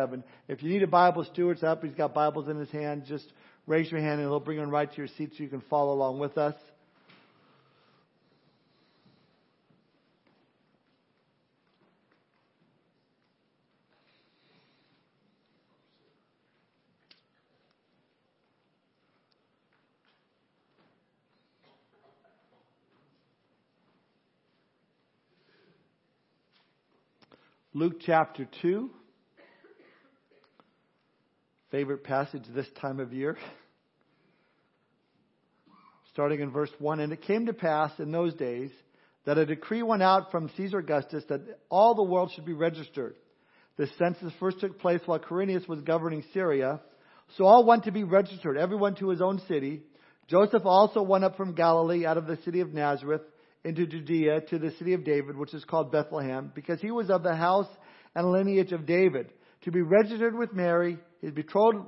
7. If you need a Bible, Stuart's up. He's got Bibles in his hand. Just raise your hand and he'll bring them right to your seat so you can follow along with us. Luke chapter 2. Favorite passage this time of year. Starting in verse 1. And it came to pass in those days that a decree went out from Caesar Augustus that all the world should be registered. The census first took place while Quirinius was governing Syria. So all went to be registered, everyone to his own city. Joseph also went up from Galilee out of the city of Nazareth into Judea to the city of David, which is called Bethlehem, because he was of the house and lineage of David, to be registered with Mary, his betrothed,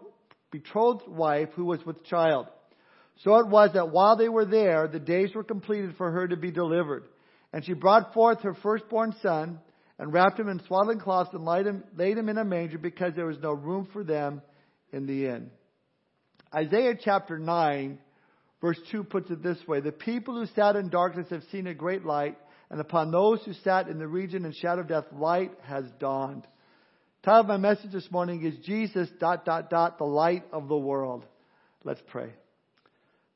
betrothed wife, who was with child. So it was that while they were there, the days were completed for her to be delivered. And she brought forth her firstborn son, and wrapped him in swaddling cloths, and laid him, laid him in a manger, because there was no room for them in the inn. Isaiah chapter 9 Verse 2 puts it this way The people who sat in darkness have seen a great light, and upon those who sat in the region and shadow of death, light has dawned. Title of my message this morning is Jesus, dot, dot, dot, the light of the world. Let's pray.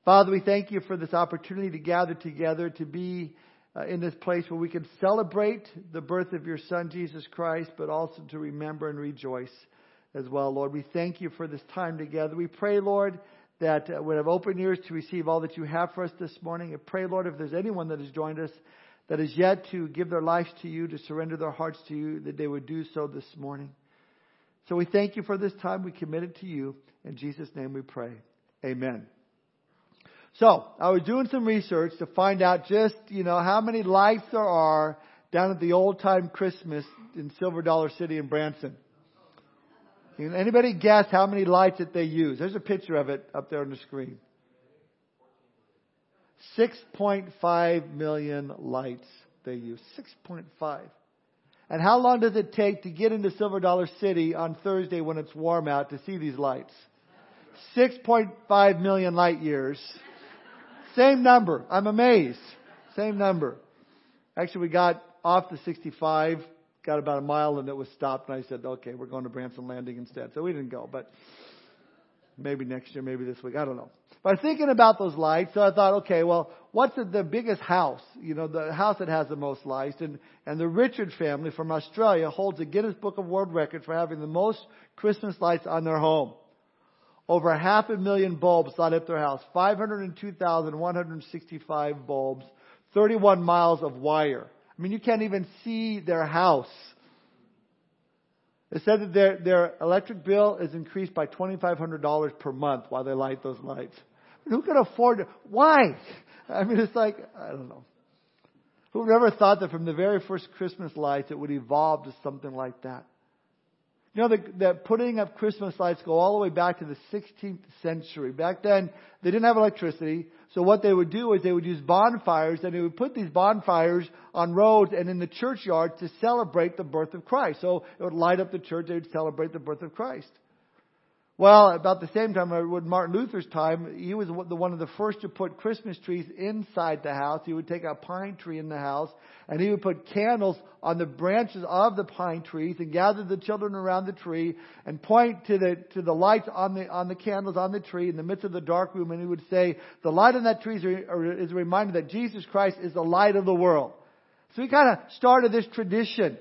Father, we thank you for this opportunity to gather together, to be uh, in this place where we can celebrate the birth of your Son, Jesus Christ, but also to remember and rejoice as well, Lord. We thank you for this time together. We pray, Lord, that uh, would have open ears to receive all that you have for us this morning. And pray, Lord, if there's anyone that has joined us that is yet to give their lives to you, to surrender their hearts to you, that they would do so this morning. So we thank you for this time. We commit it to you. In Jesus' name we pray. Amen. So, I was doing some research to find out just, you know, how many lights there are down at the old time Christmas in Silver Dollar City in Branson. Can anybody guess how many lights that they use? There's a picture of it up there on the screen. 6.5 million lights they use. 6.5. And how long does it take to get into Silver Dollar City on Thursday when it's warm out to see these lights? 6.5 million light years. Same number. I'm amazed. Same number. Actually, we got off the 65 got about a mile and it was stopped, and I said, okay, we're going to Branson Landing instead. So we didn't go, but maybe next year, maybe this week, I don't know. But thinking about those lights, so I thought, okay, well, what's the, the biggest house? You know, the house that has the most lights, and and the Richard family from Australia holds a Guinness Book of World Records for having the most Christmas lights on their home. Over half a million bulbs light up their house, 502,165 bulbs, 31 miles of wire. I mean, you can't even see their house. It said that their, their electric bill is increased by $2,500 per month while they light those lights. Who can afford it? Why? I mean, it's like, I don't know. Who ever thought that from the very first Christmas lights it would evolve to something like that? You know, the putting of Christmas lights go all the way back to the 16th century. Back then, they didn't have electricity, so what they would do is they would use bonfires, and they would put these bonfires on roads and in the churchyard to celebrate the birth of Christ. So it would light up the church, they would celebrate the birth of Christ. Well, about the same time, with Martin Luther's time, he was the one of the first to put Christmas trees inside the house. He would take a pine tree in the house, and he would put candles on the branches of the pine trees, and gather the children around the tree, and point to the to the lights on the on the candles on the tree in the midst of the dark room, and he would say, "The light on that tree is a, reminder that Jesus Christ is the light of the world." So he kind of started this tradition.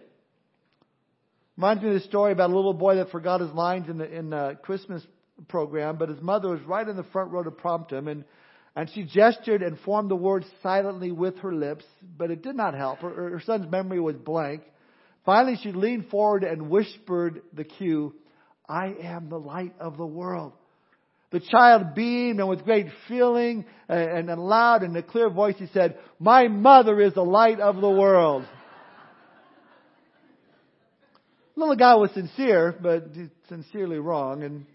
Reminds me of the story about a little boy that forgot his lines in the in the Christmas program, but his mother was right in the front row to prompt him, and and she gestured and formed the words silently with her lips, but it did not help. Her, her son's memory was blank. Finally, she leaned forward and whispered the cue, I am the light of the world. The child beamed and with great feeling and, and loud and a clear voice he said, My mother is the light of the world. Little guy was sincere, but sincerely wrong. And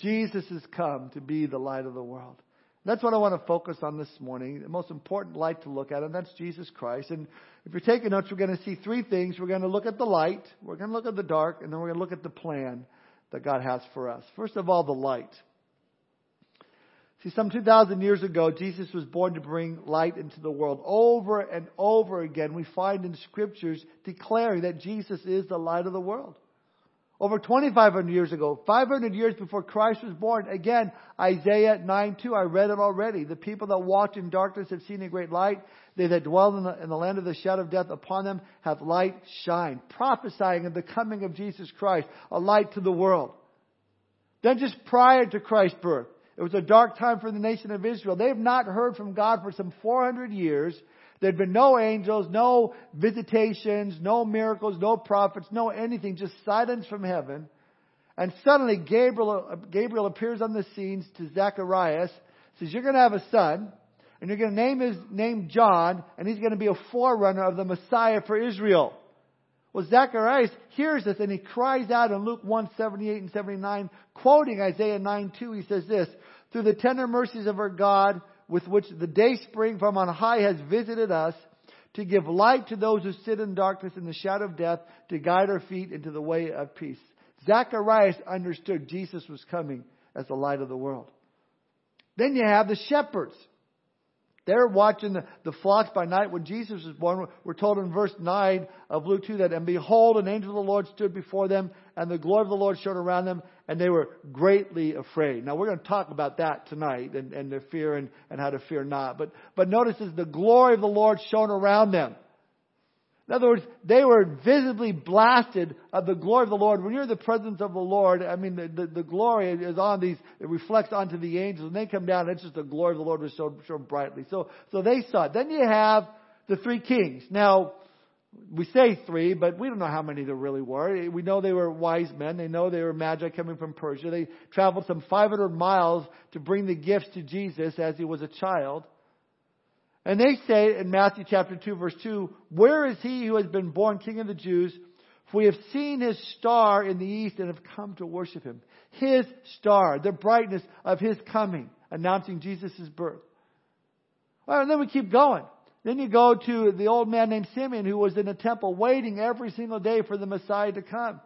Jesus has come to be the light of the world. That's what I want to focus on this morning. The most important light to look at, and that's Jesus Christ. And if you're taking notes, we're going to see three things. We're going to look at the light, we're going to look at the dark, and then we're going to look at the plan that God has for us. First of all, the light. See, some 2,000 years ago, Jesus was born to bring light into the world. Over and over again, we find in scriptures declaring that Jesus is the light of the world. Over 2,500 years ago, 500 years before Christ was born, again, Isaiah 9 2, I read it already. The people that walked in darkness have seen a great light. They that dwell in the, in the land of the shadow of death upon them have light shine. Prophesying of the coming of Jesus Christ, a light to the world. Then just prior to Christ's birth, it was a dark time for the nation of Israel. They have not heard from God for some 400 years. There'd been no angels, no visitations, no miracles, no prophets, no anything, just silence from heaven. And suddenly Gabriel, Gabriel appears on the scenes to Zacharias, says, you're going to have a son, and you're going to name his name John, and he's going to be a forerunner of the Messiah for Israel. Well, Zacharias hears this and he cries out in Luke 1, 78 and 79, quoting Isaiah 9, 2, he says this, through the tender mercies of our God, with which the day spring from on high has visited us to give light to those who sit in darkness and the shadow of death, to guide our feet into the way of peace. Zacharias understood Jesus was coming as the light of the world. Then you have the shepherds. They're watching the, the flocks by night when Jesus was born. We're told in verse 9 of Luke 2 that, and behold, an angel of the Lord stood before them, and the glory of the Lord shone around them, and they were greatly afraid. Now, we're going to talk about that tonight, and, and their fear and, and how to fear not. But, but notice as the glory of the Lord shone around them. In other words, they were visibly blasted of the glory of the Lord. When you're in the presence of the Lord, I mean, the, the, the glory is on these, it reflects onto the angels, and they come down, it's just the glory of the Lord was so, so brightly. So, so they saw it. Then you have the three kings. Now, we say three, but we don't know how many there really were. We know they were wise men. They know they were magi coming from Persia. They traveled some 500 miles to bring the gifts to Jesus as he was a child. And they say in Matthew chapter 2 verse 2, Where is he who has been born king of the Jews? For we have seen his star in the east and have come to worship him. His star, the brightness of his coming, announcing Jesus' birth. Well, and then we keep going. Then you go to the old man named Simeon who was in the temple waiting every single day for the Messiah to come.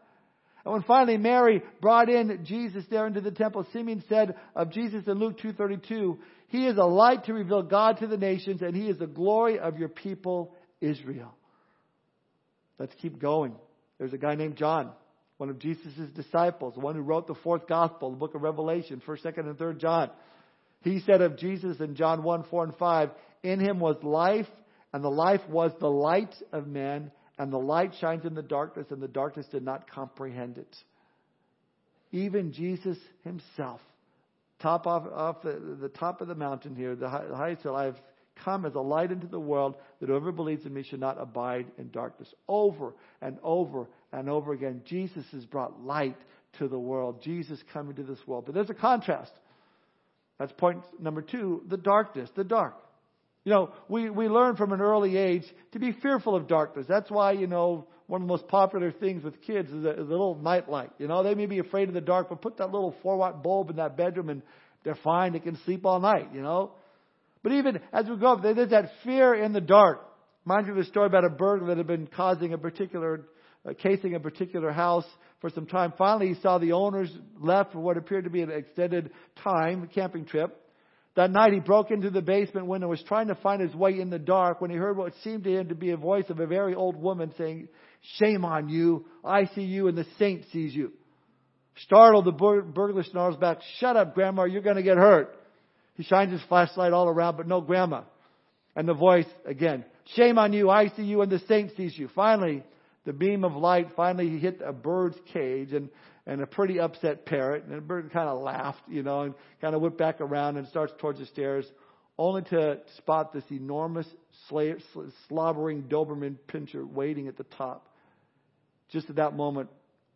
And when finally Mary brought in Jesus there into the temple, Simeon said of Jesus in Luke 2.32, He is a light to reveal God to the nations, and He is the glory of your people, Israel. Let's keep going. There's a guy named John, one of Jesus' disciples, the one who wrote the fourth gospel, the book of Revelation, 1st, 2nd, and 3rd John. He said of Jesus in John 1, 4, and 5, In Him was life, and the life was the light of men and the light shines in the darkness, and the darkness did not comprehend it. Even Jesus himself, top off, off the, the top of the mountain here, the highest hill, I have come as a light into the world that whoever believes in me should not abide in darkness. Over and over and over again, Jesus has brought light to the world. Jesus coming to this world. But there's a contrast. That's point number two, the darkness, the dark. You know, we, we learn from an early age to be fearful of darkness. That's why, you know, one of the most popular things with kids is a, is a little nightlight. You know, they may be afraid of the dark, but put that little four watt bulb in that bedroom and they're fine. They can sleep all night, you know. But even as we go up, there's that fear in the dark. Reminds me of a story about a burglar that had been causing a particular, uh, casing a particular house for some time. Finally, he saw the owners left for what appeared to be an extended time, camping trip. That night he broke into the basement window, was trying to find his way in the dark when he heard what seemed to him to be a voice of a very old woman saying, Shame on you. I see you and the saint sees you. Startled, the burglar snarls back, Shut up, Grandma, you're going to get hurt. He shines his flashlight all around, but no Grandma. And the voice again, Shame on you, I see you and the saint sees you. Finally, the beam of light finally hit a bird's cage and and a pretty upset parrot. And the bird kind of laughed, you know, and kind of went back around and starts towards the stairs, only to spot this enormous slobbering Doberman pinscher waiting at the top. Just at that moment,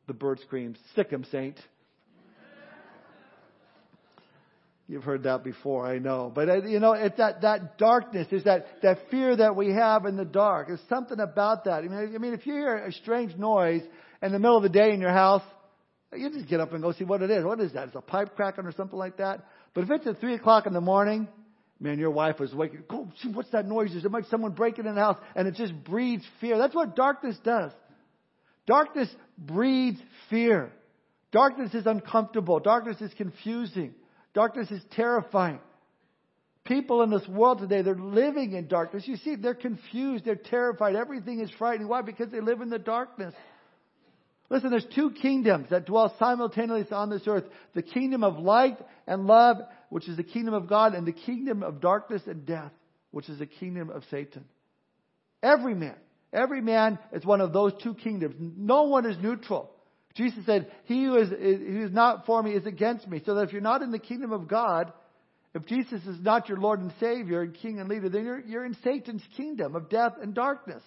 the bird screams, Sick him, Saint. You've heard that before, I know. But, uh, you know, it's that, that darkness, is that, that fear that we have in the dark. There's something about that. I mean, I mean, if you hear a strange noise in the middle of the day in your house, you just get up and go see what it is. What is that? It's a pipe cracking or something like that. But if it's at three o'clock in the morning, man, your wife is waking. Go see what's that noise? Is it like someone breaking in the house? And it just breeds fear. That's what darkness does. Darkness breeds fear. Darkness is uncomfortable. Darkness is confusing. Darkness is terrifying. People in this world today, they're living in darkness. You see, they're confused. They're terrified. Everything is frightening. Why? Because they live in the darkness. Listen, there's two kingdoms that dwell simultaneously on this earth. The kingdom of light and love, which is the kingdom of God, and the kingdom of darkness and death, which is the kingdom of Satan. Every man, every man is one of those two kingdoms. No one is neutral. Jesus said, he who is, who is not for me is against me. So that if you're not in the kingdom of God, if Jesus is not your Lord and Savior and King and leader, then you're, you're in Satan's kingdom of death and darkness.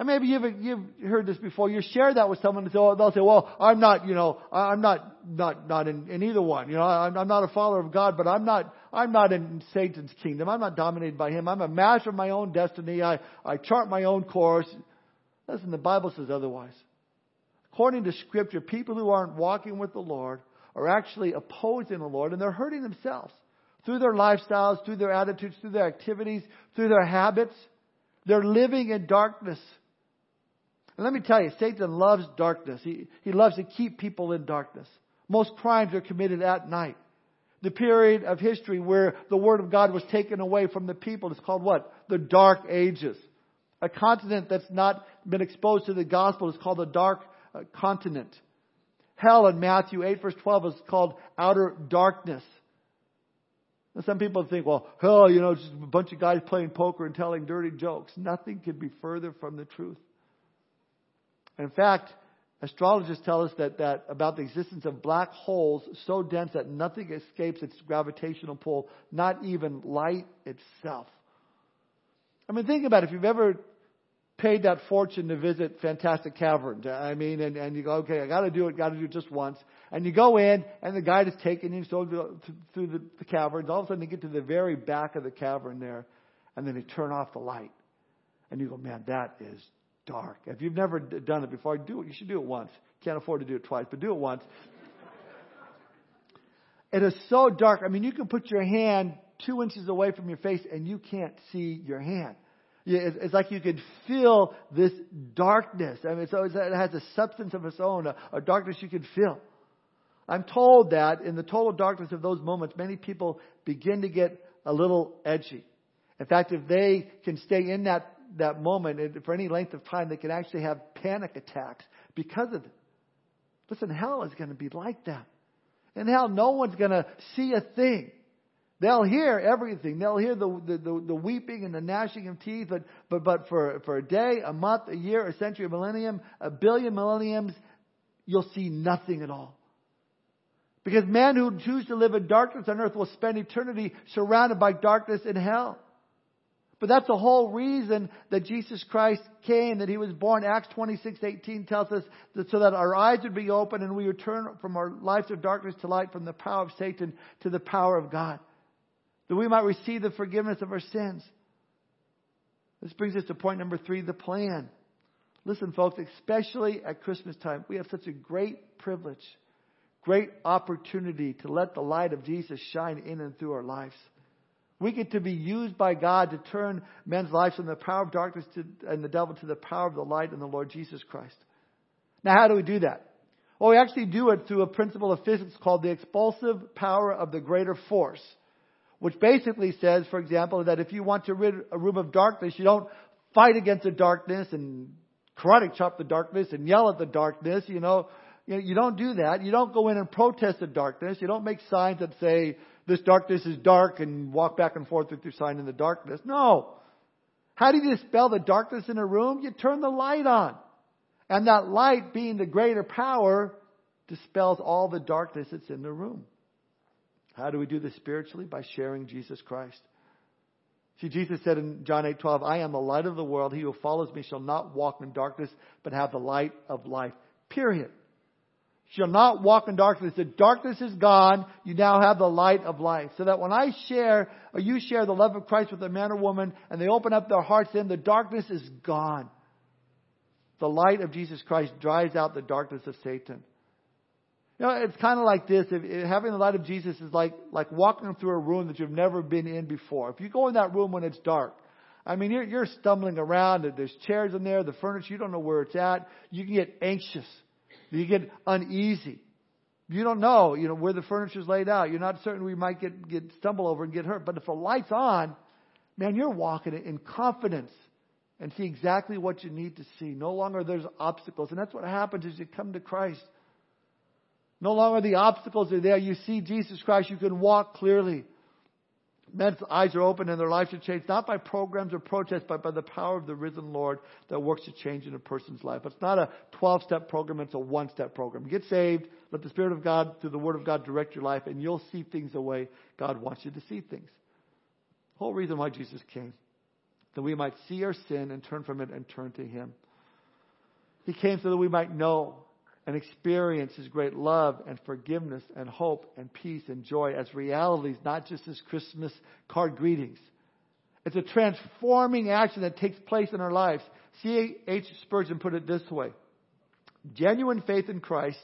And maybe you've, you've heard this before. You share that with someone and they'll say, well, I'm not, you know, I'm not, not, not in, in either one. You know, I'm, I'm not a follower of God, but I'm not, I'm not in Satan's kingdom. I'm not dominated by him. I'm a master of my own destiny. I, I chart my own course. Listen, the Bible says otherwise. According to scripture, people who aren't walking with the Lord are actually opposing the Lord and they're hurting themselves through their lifestyles, through their attitudes, through their activities, through their habits. They're living in darkness. And let me tell you, Satan loves darkness. He, he loves to keep people in darkness. Most crimes are committed at night. The period of history where the Word of God was taken away from the people is called what? The Dark Ages. A continent that's not been exposed to the gospel is called the Dark uh, Continent. Hell in Matthew 8 verse 12 is called outer darkness. Some people think, well, hell, you know, just a bunch of guys playing poker and telling dirty jokes. Nothing could be further from the truth. In fact, astrologers tell us that, that about the existence of black holes so dense that nothing escapes its gravitational pull, not even light itself. I mean, think about it. If you've ever paid that fortune to visit Fantastic Caverns, I mean, and, and you go, okay, I got to do it, got to do it just once. And you go in, and the guide is taking you through the, the caverns. All of a sudden, you get to the very back of the cavern there, and then they turn off the light. And you go, man, that is dark. If you've never done it before, do it. You should do it once. Can't afford to do it twice, but do it once. it is so dark. I mean, you can put your hand two inches away from your face and you can't see your hand. It's like you can feel this darkness. I mean, so it has a substance of its own, a, a darkness you can feel. I'm told that in the total darkness of those moments, many people begin to get a little edgy. In fact, if they can stay in that that moment, for any length of time, they can actually have panic attacks because of it. Listen, hell is going to be like that. In hell, no one's going to see a thing. They'll hear everything. They'll hear the, the, the, the, weeping and the gnashing of teeth, but, but, but for, for a day, a month, a year, a century, a millennium, a billion millenniums, you'll see nothing at all. Because men who choose to live in darkness on earth will spend eternity surrounded by darkness in hell. But that's the whole reason that Jesus Christ came, that He was born. Acts 26, 18 tells us that so that our eyes would be open and we would turn from our lives of darkness to light, from the power of Satan to the power of God. That we might receive the forgiveness of our sins. This brings us to point number three, the plan. Listen, folks, especially at Christmas time, we have such a great privilege, great opportunity to let the light of Jesus shine in and through our lives. We get to be used by God to turn men's lives from the power of darkness to, and the devil to the power of the light in the Lord Jesus Christ. Now, how do we do that? Well, we actually do it through a principle of physics called the expulsive power of the greater force, which basically says, for example, that if you want to rid a room of darkness, you don't fight against the darkness and karate chop the darkness and yell at the darkness, you know. You don't do that. You don't go in and protest the darkness. You don't make signs that say, this darkness is dark and walk back and forth with your sign in the darkness. No. How do you dispel the darkness in a room? You turn the light on. And that light, being the greater power, dispels all the darkness that's in the room. How do we do this spiritually? By sharing Jesus Christ. See, Jesus said in John 8 12, I am the light of the world. He who follows me shall not walk in darkness, but have the light of life. Period shall not walk in darkness. The darkness is gone. You now have the light of life. So that when I share, or you share the love of Christ with a man or woman, and they open up their hearts Him, the darkness is gone. The light of Jesus Christ drives out the darkness of Satan. You know, it's kind of like this. If, if having the light of Jesus is like, like walking through a room that you've never been in before. If you go in that room when it's dark, I mean, you're, you're stumbling around. There's chairs in there, the furniture, you don't know where it's at. You can get anxious. You get uneasy. You don't know, you know, where the furniture's laid out. You're not certain we might get, get stumble over and get hurt. But if the light's on, man, you're walking in confidence and see exactly what you need to see. No longer there's obstacles. And that's what happens as you come to Christ. No longer the obstacles are there. You see Jesus Christ. You can walk clearly. Men's eyes are open and their lives are changed, not by programs or protests, but by the power of the risen Lord that works to change in a person's life. It's not a 12 step program, it's a one step program. Get saved, let the Spirit of God, through the Word of God, direct your life, and you'll see things the way God wants you to see things. The whole reason why Jesus came, that we might see our sin and turn from it and turn to Him. He came so that we might know and experience His great love and forgiveness and hope and peace and joy as realities, not just as Christmas card greetings. It's a transforming action that takes place in our lives. C.H. Spurgeon put it this way Genuine faith in Christ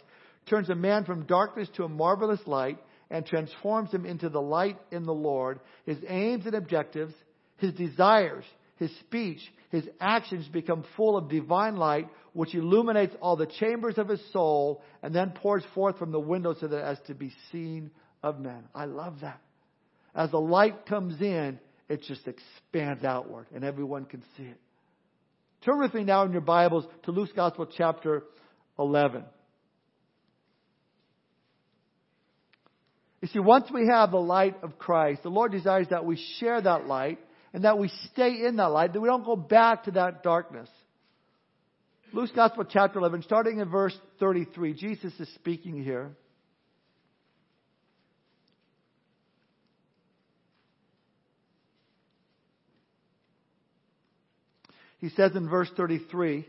turns a man from darkness to a marvelous light and transforms him into the light in the Lord. His aims and objectives, his desires, his speech, his actions become full of divine light, which illuminates all the chambers of his soul and then pours forth from the window so that as to be seen of men. I love that. As the light comes in, it just expands outward and everyone can see it. Turn with me now in your Bibles to Luke's Gospel chapter 11. You see, once we have the light of Christ, the Lord desires that we share that light and that we stay in that light, that we don't go back to that darkness. Luke's Gospel, chapter 11, starting in verse 33, Jesus is speaking here. He says in verse 33,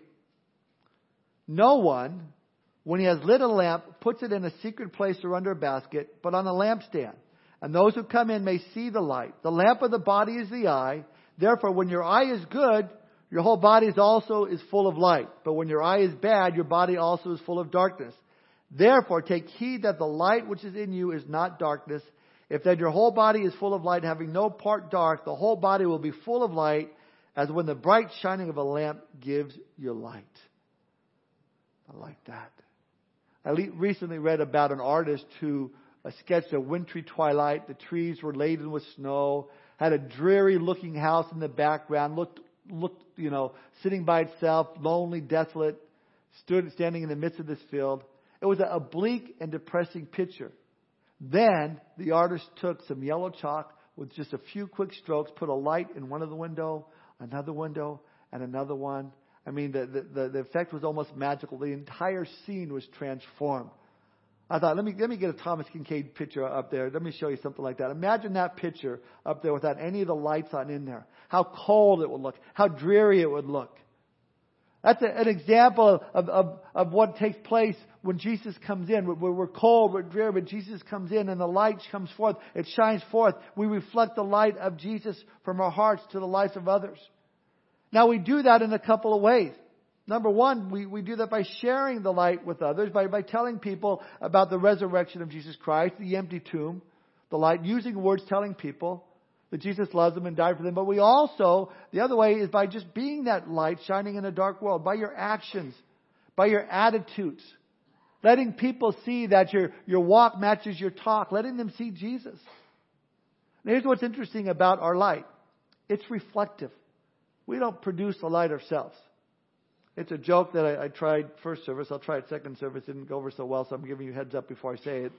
No one, when he has lit a lamp, puts it in a secret place or under a basket, but on a lampstand. And those who come in may see the light. The lamp of the body is the eye. Therefore, when your eye is good, your whole body is also is full of light. But when your eye is bad, your body also is full of darkness. Therefore, take heed that the light which is in you is not darkness. If then your whole body is full of light, having no part dark, the whole body will be full of light, as when the bright shining of a lamp gives you light. I like that. I recently read about an artist who uh, sketched a wintry twilight. The trees were laden with snow, had a dreary looking house in the background, looked, looked, you know, sitting by itself, lonely, desolate, stood standing in the midst of this field. It was a bleak and depressing picture. Then the artist took some yellow chalk with just a few quick strokes, put a light in one of the window, another window, and another one, I mean, the, the, the effect was almost magical. The entire scene was transformed. I thought, let me, let me get a Thomas Kinkade picture up there. Let me show you something like that. Imagine that picture up there without any of the lights on in there. How cold it would look. How dreary it would look. That's a, an example of, of, of what takes place when Jesus comes in. We're, we're cold, we're dreary, but Jesus comes in and the light comes forth. It shines forth. We reflect the light of Jesus from our hearts to the lives of others. Now we do that in a couple of ways. Number one, we, we do that by sharing the light with others, by, by telling people about the resurrection of Jesus Christ, the empty tomb, the light, using words telling people that Jesus loves them and died for them. But we also, the other way is by just being that light shining in a dark world, by your actions, by your attitudes, letting people see that your, your walk matches your talk, letting them see Jesus. And here's what's interesting about our light. It's reflective. We don't produce the light ourselves. It's a joke that I, I tried first service. I'll try it second service. It didn't go over so well, so I'm giving you heads up before I say it.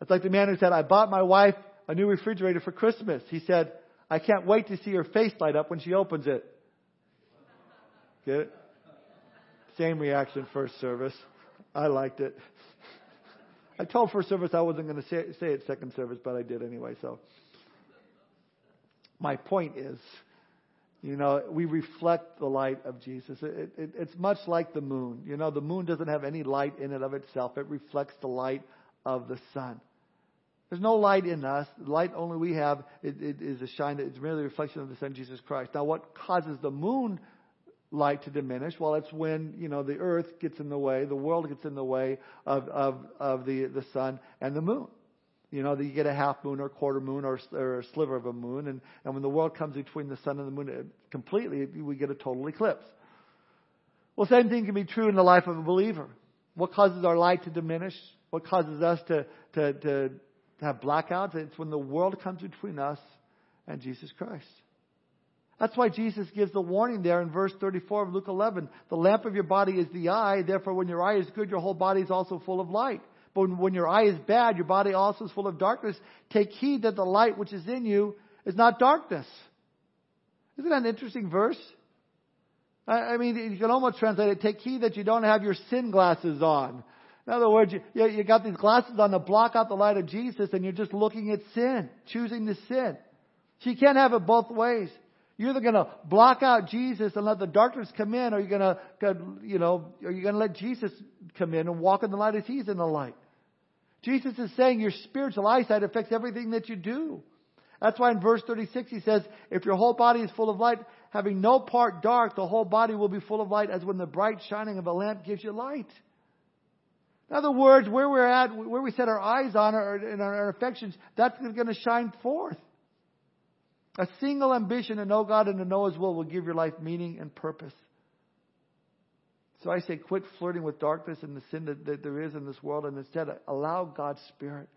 It's like the man who said, I bought my wife a new refrigerator for Christmas. He said, I can't wait to see her face light up when she opens it. Get it? Same reaction first service. I liked it. I told first service I wasn't going to say, say it second service, but I did anyway, so. My point is, you know, we reflect the light of Jesus. It, it, it's much like the moon. You know, the moon doesn't have any light in it of itself. It reflects the light of the sun. There's no light in us. The light only we have it, it is a shine that is merely a reflection of the Son, Jesus Christ. Now, what causes the moon light to diminish? Well, it's when, you know, the earth gets in the way, the world gets in the way of, of, of the, the sun and the moon. You know, you get a half moon or a quarter moon or, or a sliver of a moon, and, and when the world comes between the sun and the moon completely, we get a total eclipse. Well, same thing can be true in the life of a believer. What causes our light to diminish? What causes us to, to, to have blackouts? It's when the world comes between us and Jesus Christ. That's why Jesus gives the warning there in verse 34 of Luke 11. The lamp of your body is the eye. Therefore, when your eye is good, your whole body is also full of light. But when your eye is bad, your body also is full of darkness. Take heed that the light which is in you is not darkness. Isn't that an interesting verse? I mean, you can almost translate it, take heed that you don't have your sin glasses on. In other words, you, you got these glasses on to block out the light of Jesus and you're just looking at sin, choosing to sin. So you can't have it both ways. You're either going to block out Jesus and let the darkness come in, or you're going to, you know, are you going to let Jesus come in and walk in the light as He's in the light? Jesus is saying your spiritual eyesight affects everything that you do. That's why in verse 36 he says, if your whole body is full of light, having no part dark, the whole body will be full of light as when the bright shining of a lamp gives you light. In other words, where we're at, where we set our eyes on our, our affections, that's going to shine forth. A single ambition to know God and to know His will will give your life meaning and purpose. So I say, quit flirting with darkness and the sin that, that there is in this world, and instead allow God's Spirit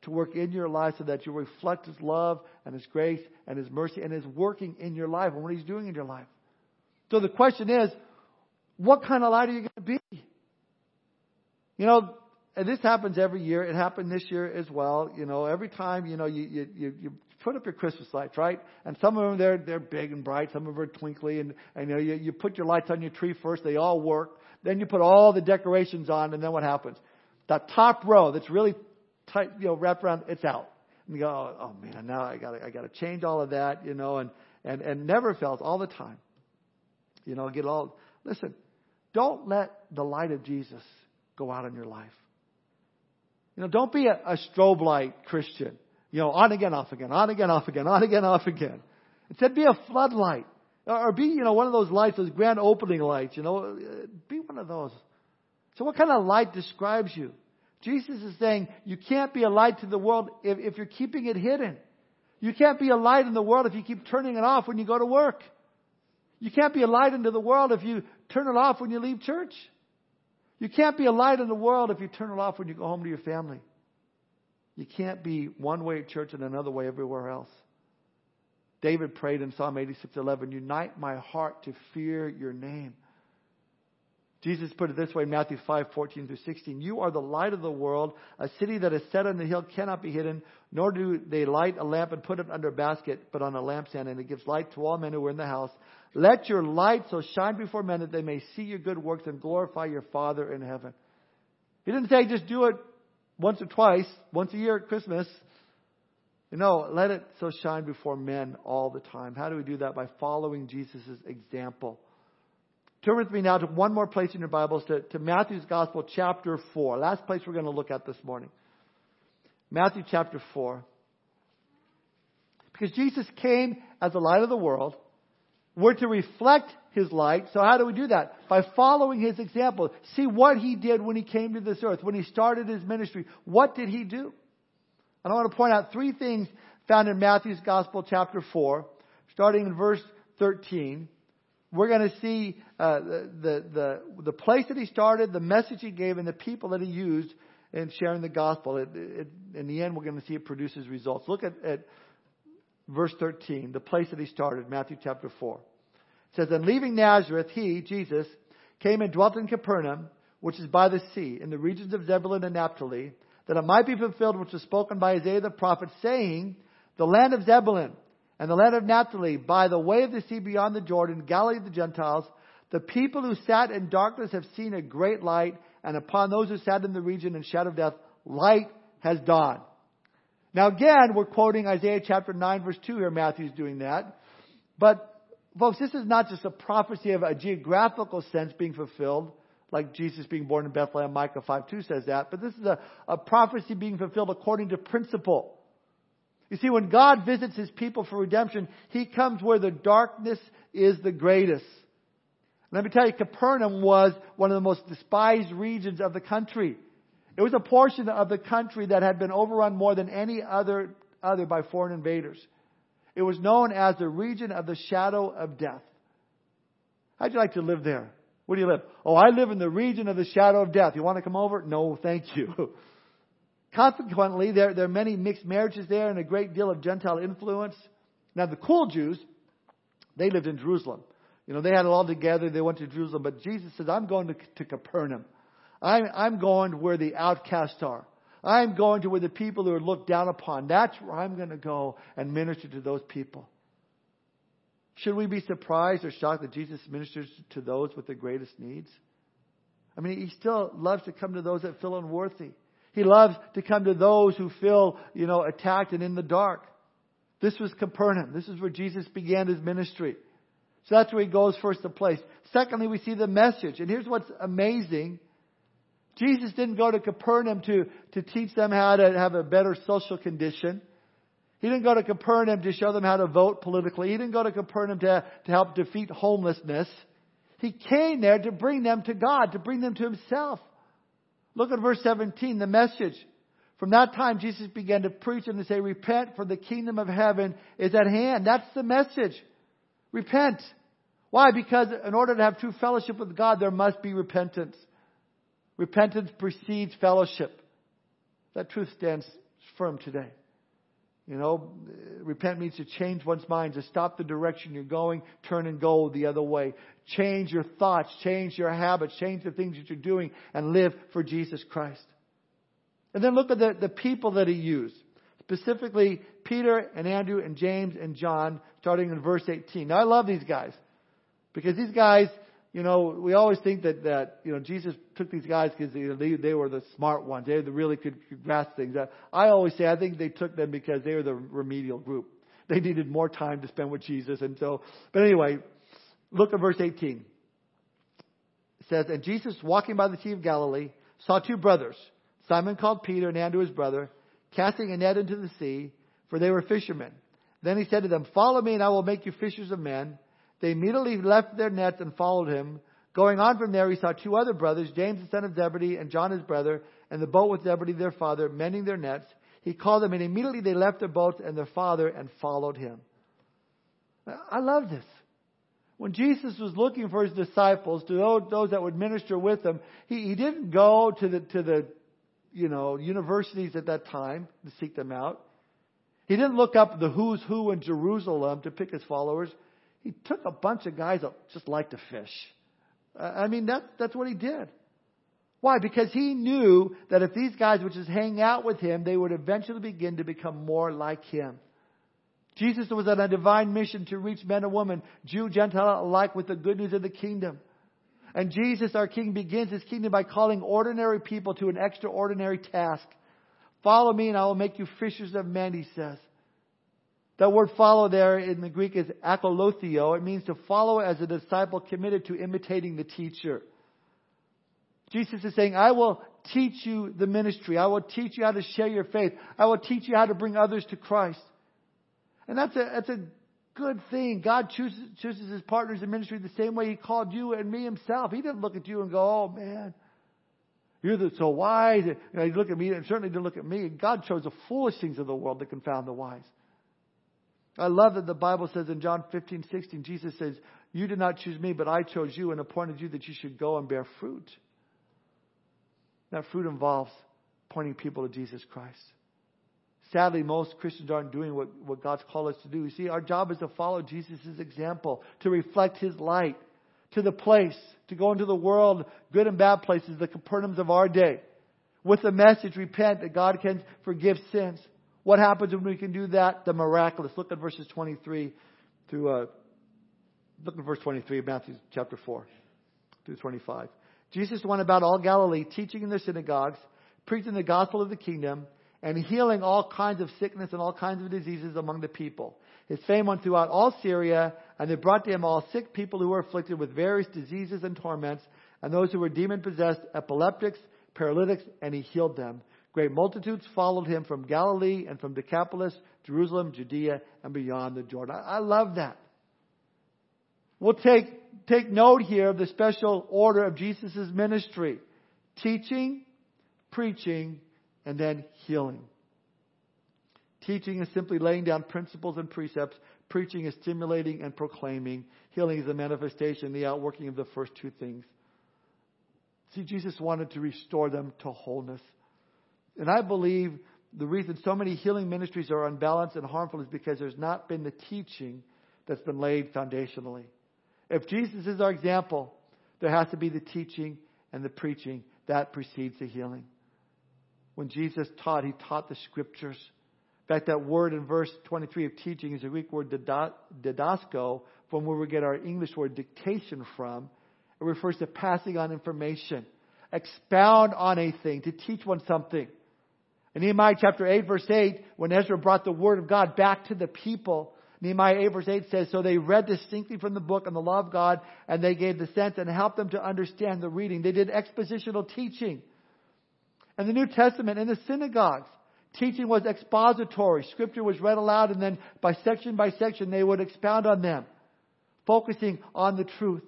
to work in your life so that you reflect His love and His grace and His mercy and His working in your life and what He's doing in your life. So the question is, what kind of light are you going to be? You know, and this happens every year. It happened this year as well. You know, every time, you know, you, you, you, you put up your Christmas lights, right? And some of them they're they're big and bright, some of them are twinkly, and, and you know you, you put your lights on your tree first. They all work. Then you put all the decorations on, and then what happens? That top row that's really tight, you know, wrapped around, it's out. And you go, oh, oh man, now I got I got to change all of that, you know, and and and never fails all the time. You know, get all. Listen, don't let the light of Jesus go out in your life. You know, don't be a, a strobe light Christian. You know, on again, off again, on again, off again, on again, off again. Instead, be a floodlight. Or be, you know, one of those lights, those grand opening lights, you know, uh, be one of those. So what kind of light describes you? Jesus is saying you can't be a light to the world if, if you're keeping it hidden. You can't be a light in the world if you keep turning it off when you go to work. You can't be a light into the world if you turn it off when you leave church. You can't be a light in the world if you turn it off when you go home to your family. You can't be one way at church and another way everywhere else. David prayed in Psalm 86:11, "Unite my heart to fear your name." Jesus put it this way in Matthew 5:14 through 16, "You are the light of the world. A city that is set on the hill cannot be hidden, nor do they light a lamp and put it under a basket, but on a lampstand, and it gives light to all men who are in the house. Let your light so shine before men that they may see your good works and glorify your Father in heaven." He didn't say just do it once or twice, once a year at Christmas. You know, let it so shine before men all the time. How do we do that? By following Jesus' example. Turn with me now to one more place in your Bibles, to, to Matthew's Gospel, chapter 4. Last place we're going to look at this morning. Matthew chapter 4. Because Jesus came as the light of the world. We're to reflect his light. So how do we do that? By following his example. See what he did when he came to this earth, when he started his ministry. What did he do? And I want to point out three things found in Matthew's Gospel, chapter 4, starting in verse 13. We're going to see uh, the, the, the, place that he started, the message he gave, and the people that he used in sharing the gospel. It, it, in the end, we're going to see it produces results. Look at, at verse 13, the place that he started, Matthew chapter 4. It says, And leaving Nazareth, he, Jesus, came and dwelt in Capernaum, which is by the sea, in the regions of Zebulun and Naphtali, that it might be fulfilled which was spoken by Isaiah the prophet, saying, The land of Zebulun and the land of Naphtali, by the way of the sea beyond the Jordan, Galilee of the Gentiles, the people who sat in darkness have seen a great light, and upon those who sat in the region and shadow of death, light has dawned. Now again, we're quoting Isaiah chapter 9 verse 2 here, Matthew's doing that. But Folks, this is not just a prophecy of a geographical sense being fulfilled, like Jesus being born in Bethlehem, Micah 5 2 says that, but this is a, a prophecy being fulfilled according to principle. You see, when God visits His people for redemption, He comes where the darkness is the greatest. Let me tell you, Capernaum was one of the most despised regions of the country. It was a portion of the country that had been overrun more than any other, other by foreign invaders. It was known as the region of the shadow of death. How'd you like to live there? Where do you live? Oh, I live in the region of the shadow of death. You want to come over? No, thank you. Consequently, there, there are many mixed marriages there and a great deal of Gentile influence. Now, the cool Jews, they lived in Jerusalem. You know, they had it all together. They went to Jerusalem. But Jesus says, I'm going to, to Capernaum. I'm, I'm going to where the outcasts are. I'm going to where the people who are looked down upon. That's where I'm going to go and minister to those people. Should we be surprised or shocked that Jesus ministers to those with the greatest needs? I mean, he still loves to come to those that feel unworthy. He loves to come to those who feel, you know, attacked and in the dark. This was Capernaum. This is where Jesus began his ministry. So that's where he goes first to place. Secondly, we see the message. And here's what's amazing. Jesus didn't go to Capernaum to, to teach them how to have a better social condition. He didn't go to Capernaum to show them how to vote politically. He didn't go to Capernaum to, to help defeat homelessness. He came there to bring them to God, to bring them to Himself. Look at verse 17, the message. From that time, Jesus began to preach and to say, Repent, for the kingdom of heaven is at hand. That's the message. Repent. Why? Because in order to have true fellowship with God, there must be repentance. Repentance precedes fellowship. That truth stands firm today. You know, repent means to change one's mind, to stop the direction you're going, turn and go the other way. Change your thoughts, change your habits, change the things that you're doing, and live for Jesus Christ. And then look at the, the people that he used. Specifically, Peter and Andrew and James and John, starting in verse 18. Now, I love these guys. Because these guys, you know, we always think that, that you know, Jesus took these guys because they, they were the smart ones. They the really could grasp things. I always say I think they took them because they were the remedial group. They needed more time to spend with Jesus. And so, but anyway, look at verse 18. It says, And Jesus, walking by the Sea of Galilee, saw two brothers, Simon called Peter and Andrew his brother, casting a net into the sea, for they were fishermen. Then he said to them, Follow me, and I will make you fishers of men. They immediately left their nets and followed him. Going on from there, he saw two other brothers, James the son of Zebedee and John his brother, and the boat with Zebedee their father, mending their nets. He called them, and immediately they left their boats and their father and followed him. I love this. When Jesus was looking for his disciples, to those that would minister with him, he, he didn't go to the, to the, you know, universities at that time to seek them out. He didn't look up the who's who in Jerusalem to pick his followers. He took a bunch of guys that just like to fish. I mean, that, that's what he did. Why? Because he knew that if these guys would just hang out with him, they would eventually begin to become more like him. Jesus was on a divine mission to reach men and women, Jew, Gentile alike, with the good news of the kingdom. And Jesus, our King, begins his kingdom by calling ordinary people to an extraordinary task. Follow me and I will make you fishers of men, he says. That word follow there in the Greek is akoloutheo. It means to follow as a disciple committed to imitating the teacher. Jesus is saying, I will teach you the ministry. I will teach you how to share your faith. I will teach you how to bring others to Christ. And that's a, that's a good thing. God chooses, chooses his partners in ministry the same way he called you and me himself. He didn't look at you and go, oh man, you're the, so wise. You know, he looked at me and certainly didn't look at me. God chose the foolish things of the world to confound the wise. I love that the Bible says in John 15, 16, Jesus says, You did not choose me, but I chose you and appointed you that you should go and bear fruit. That fruit involves pointing people to Jesus Christ. Sadly, most Christians aren't doing what, what God's called us to do. You see, our job is to follow Jesus' example, to reflect His light to the place, to go into the world, good and bad places, the Capernaums of our day, with the message, repent, that God can forgive sins. What happens when we can do that? The miraculous. Look at verses 23 through, uh, look at verse 23 of Matthew chapter 4 through 25. Jesus went about all Galilee, teaching in their synagogues, preaching the gospel of the kingdom, and healing all kinds of sickness and all kinds of diseases among the people. His fame went throughout all Syria, and they brought to him all sick people who were afflicted with various diseases and torments, and those who were demon possessed, epileptics, paralytics, and he healed them. Great multitudes followed him from Galilee and from Decapolis, Jerusalem, Judea, and beyond the Jordan. I, love that. We'll take, take note here of the special order of Jesus' ministry. Teaching, preaching, and then healing. Teaching is simply laying down principles and precepts. Preaching is stimulating and proclaiming. Healing is the manifestation, the outworking of the first two things. See, Jesus wanted to restore them to wholeness. And I believe the reason so many healing ministries are unbalanced and harmful is because there's not been the teaching that's been laid foundationally. If Jesus is our example, there has to be the teaching and the preaching that precedes the healing. When Jesus taught, he taught the scriptures. In fact, that word in verse 23 of teaching is a Greek word didasko, from where we get our English word dictation from. It refers to passing on information, expound on a thing, to teach one something. In Nehemiah chapter 8, verse 8, when Ezra brought the word of God back to the people, Nehemiah 8, verse 8 says, So they read distinctly from the book and the law of God, and they gave the sense and helped them to understand the reading. They did expositional teaching. And the New Testament in the synagogues, teaching was expository. Scripture was read aloud, and then by section by section, they would expound on them, focusing on the truth.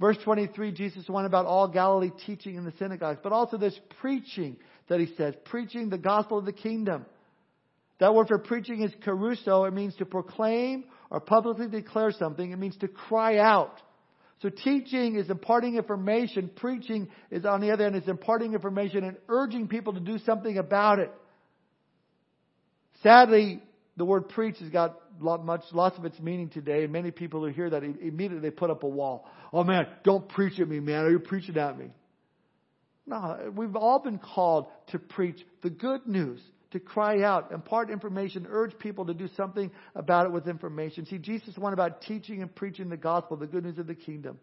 Verse 23, Jesus went about all Galilee teaching in the synagogues, but also this preaching that he says, preaching the gospel of the kingdom. That word for preaching is kerusso. It means to proclaim or publicly declare something. It means to cry out. So teaching is imparting information. Preaching is, on the other hand, is imparting information and urging people to do something about it. Sadly, the word preach has got much, lots of its meaning today, and many people who hear that immediately they put up a wall. Oh man, don't preach at me, man. Are you preaching at me? No, we've all been called to preach the good news, to cry out, impart information, urge people to do something about it with information. See, Jesus went about teaching and preaching the gospel, the good news of the kingdom.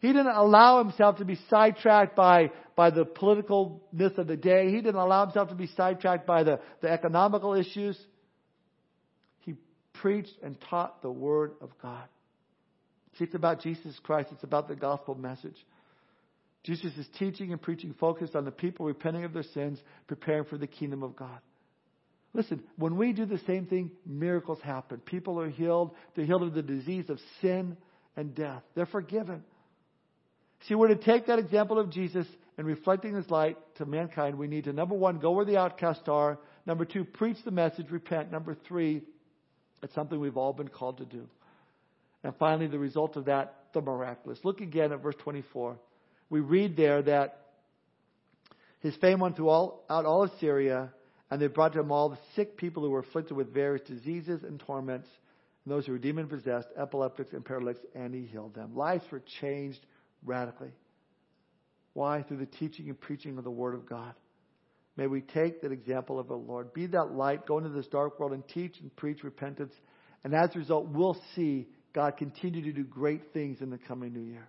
He didn't allow himself to be sidetracked by, by the politicalness of the day. He didn't allow himself to be sidetracked by the, the economical issues. He preached and taught the Word of God. See, it's about Jesus Christ. It's about the gospel message. Jesus is teaching and preaching focused on the people repenting of their sins, preparing for the kingdom of God. Listen, when we do the same thing, miracles happen. People are healed. They're healed of the disease of sin and death. They're forgiven. See, we're to take that example of Jesus and reflecting his light to mankind. We need to, number one, go where the outcasts are. Number two, preach the message, repent. Number three, it's something we've all been called to do. And finally, the result of that, the miraculous. Look again at verse 24 we read there that his fame went throughout all, of Syria, and they brought to him all the sick people who were afflicted with various diseases and torments, and those who were demon possessed, epileptics, and paralytics, and he healed them. Lives were changed radically. Why? Through the teaching and preaching of the Word of God. May we take that example of the Lord. Be that light, go into this dark world and teach and preach repentance. And as a result, we'll see God continue to do great things in the coming new year.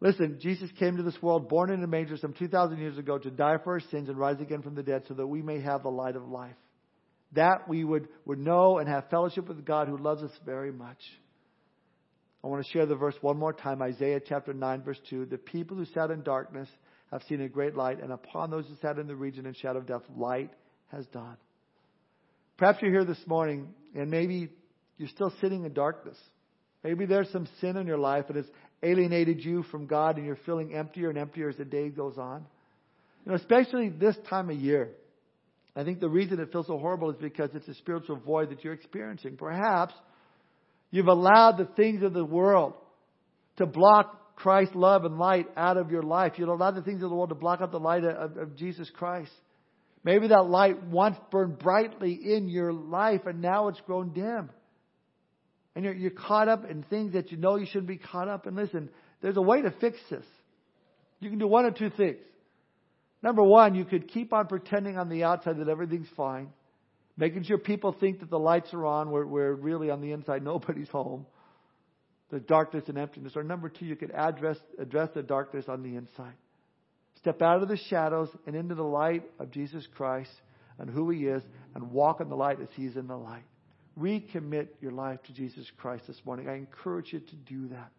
Listen, Jesus came to this world born in a manger some 2,000 years ago to die for our sins and rise again from the dead so that we may have the light of life. That we would, would know and have fellowship with God who loves us very much. I want to share the verse one more time Isaiah chapter 9, verse 2. The people who sat in darkness have seen a great light, and upon those who sat in the region and shadow of death, light has dawned. Perhaps you're here this morning, and maybe you're still sitting in darkness. Maybe there's some sin in your life, and it's alienated you from God and you're feeling emptier and emptier as the day goes on. You know, especially this time of year. I think the reason it feels so horrible is because it's a spiritual void that you're experiencing. Perhaps you've allowed the things of the world to block Christ's love and light out of your life. You've allowed the things of the world to block out the light of, of Jesus Christ. Maybe that light once burned brightly in your life and now it's grown dim and you're, you're caught up in things that you know you shouldn't be caught up in. Listen, there's a way to fix this. You can do one of two things. Number one, you could keep on pretending on the outside that everything's fine, making sure people think that the lights are on where, where really on the inside nobody's home. The darkness and emptiness. Or number two, you could address, address the darkness on the inside. Step out of the shadows and into the light of Jesus Christ and who He is and walk in the light as He's in the light recommit your life to Jesus Christ this morning. I encourage you to do that.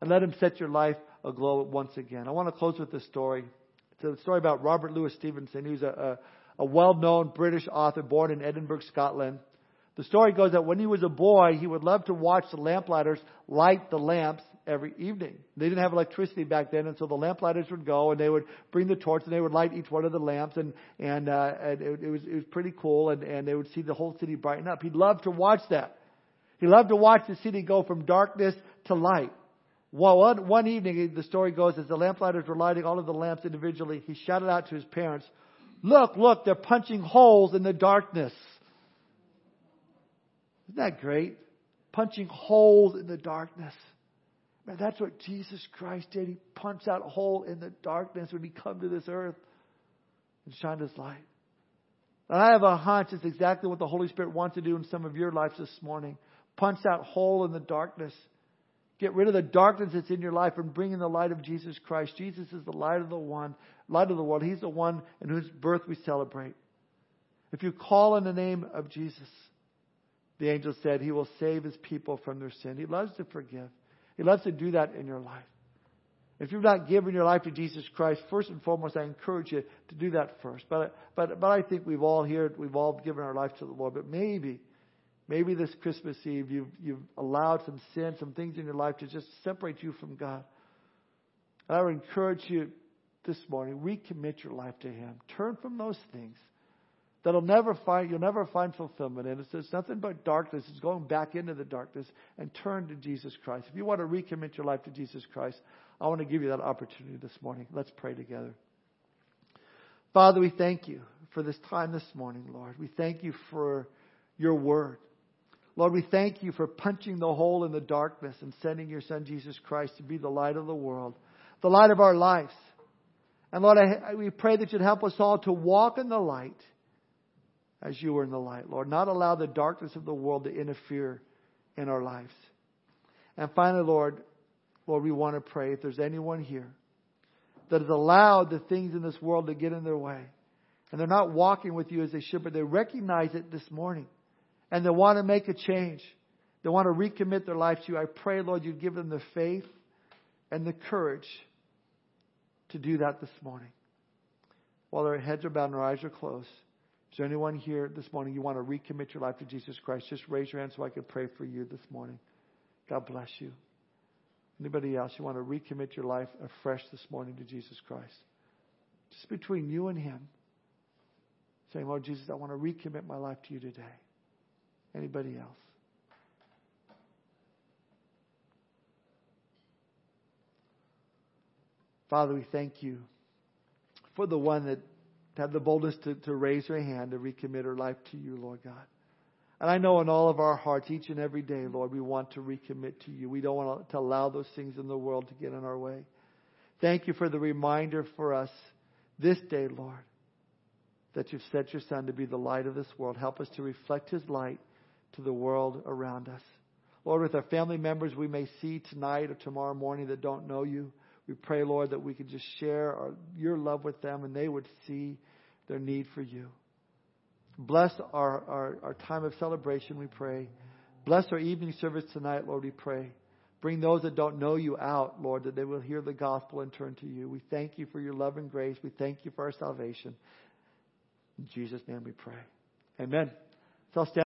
And let Him set your life aglow once again. I want to close with this story. It's a story about Robert Louis Stevenson, who's a, a, a well known British author born in Edinburgh, Scotland. The story goes that when he was a boy, he would love to watch the lamplighters light the lamps every evening. They didn't have electricity back then, and so the lamplighters would go and they would bring the torch and they would light each one of the lamps, and and, uh, and it, it was it was pretty cool, and and they would see the whole city brighten up. He loved to watch that. He loved to watch the city go from darkness to light. Well, one, one evening, the story goes, as the lamplighters were lighting all of the lamps individually, he shouted out to his parents, Look, look, they're punching holes in the darkness. Isn't that great? Punching holes in the darkness. That's what Jesus Christ did. He punched out a hole in the darkness when he come to this earth and shined his light. And I have a hunch it's exactly what the Holy Spirit wants to do in some of your lives this morning. Punch that hole in the darkness. Get rid of the darkness that's in your life and bring in the light of Jesus Christ. Jesus is the light of the one, light of the world. He's the one in whose birth we celebrate. If you call in the name of Jesus, the angel said he will save his people from their sin. He loves to forgive. He loves to do that in your life. If you've not given your life to Jesus Christ, first and foremost, I encourage you to do that first. But, but, but I think we've all here, we've all given our life to the Lord. But maybe, maybe this Christmas Eve, you've, you've allowed some sin, some things in your life to just separate you from God. And I would encourage you this morning, recommit your life to Him. Turn from those things that'll never find you'll never find fulfillment in. It's, it's nothing but darkness. It's going back into the darkness and turn to Jesus Christ. If you want to recommit your life to Jesus Christ, I want to give you that opportunity this morning. Let's pray together. Father, we thank you for this time this morning, Lord. We thank you for your word. Lord, we thank you for punching the hole in the darkness and sending your Son Jesus Christ to be the light of the world, the light of our lives. And Lord, I, we pray that you'd help us all to walk in the light as you were in the light, Lord. Not allow the darkness of the world to interfere in our lives. And finally, Lord, Lord, we want to pray if there's anyone here that has allowed the things in this world to get in their way, and they're not walking with you as they should, but they recognize it this morning, and they want to make a change. They want to recommit their life to you. I pray, Lord, you'd give them the faith and the courage to do that this morning. While their heads are bowed and their eyes are closed. Is there anyone here this morning you want to recommit your life to Jesus Christ? Just raise your hand so I can pray for you this morning. God bless you. Anybody else you want to recommit your life afresh this morning to Jesus Christ? Just between you and Him. Saying, Lord Jesus, I want to recommit my life to you today. Anybody else? Father, we thank you for the one that had the boldness to, to raise her hand to recommit her life to you, Lord God. And I know in all of our hearts, each and every day, Lord, we want to recommit to you. We don't want to allow those things in the world to get in our way. Thank you for the reminder for us this day, Lord, that you've set your Son to be the light of this world. Help us to reflect his light to the world around us. Lord, with our family members we may see tonight or tomorrow morning that don't know you, we pray, Lord, that we could just share our, your love with them and they would see their need for you. Bless our, our, our time of celebration, we pray. Bless our evening service tonight, Lord, we pray. Bring those that don't know you out, Lord, that they will hear the gospel and turn to you. We thank you for your love and grace. We thank you for our salvation. In Jesus' name we pray. Amen. So stand